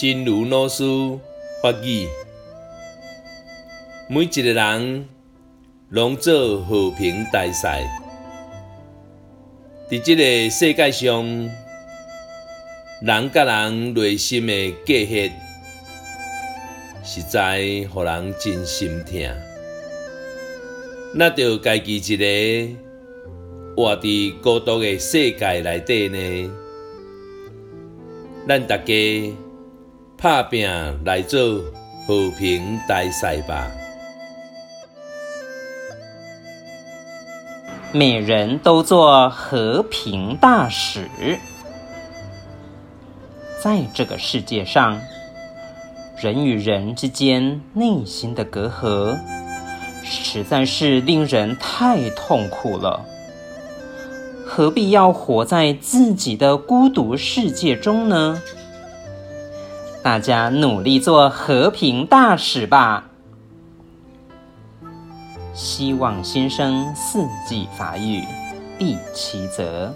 真如老师法语，每一个人拢做和平大使，伫这个世界上，人甲人内心的隔阂，实在互人真心痛。那就家己一个活伫孤独的世界内底呢？咱大家拍拼来做和平大使吧。每人都做和平大使。在这个世界上，人与人之间内心的隔阂，实在是令人太痛苦了。何必要活在自己的孤独世界中呢？大家努力做和平大使吧！希望新生四季发育第七则。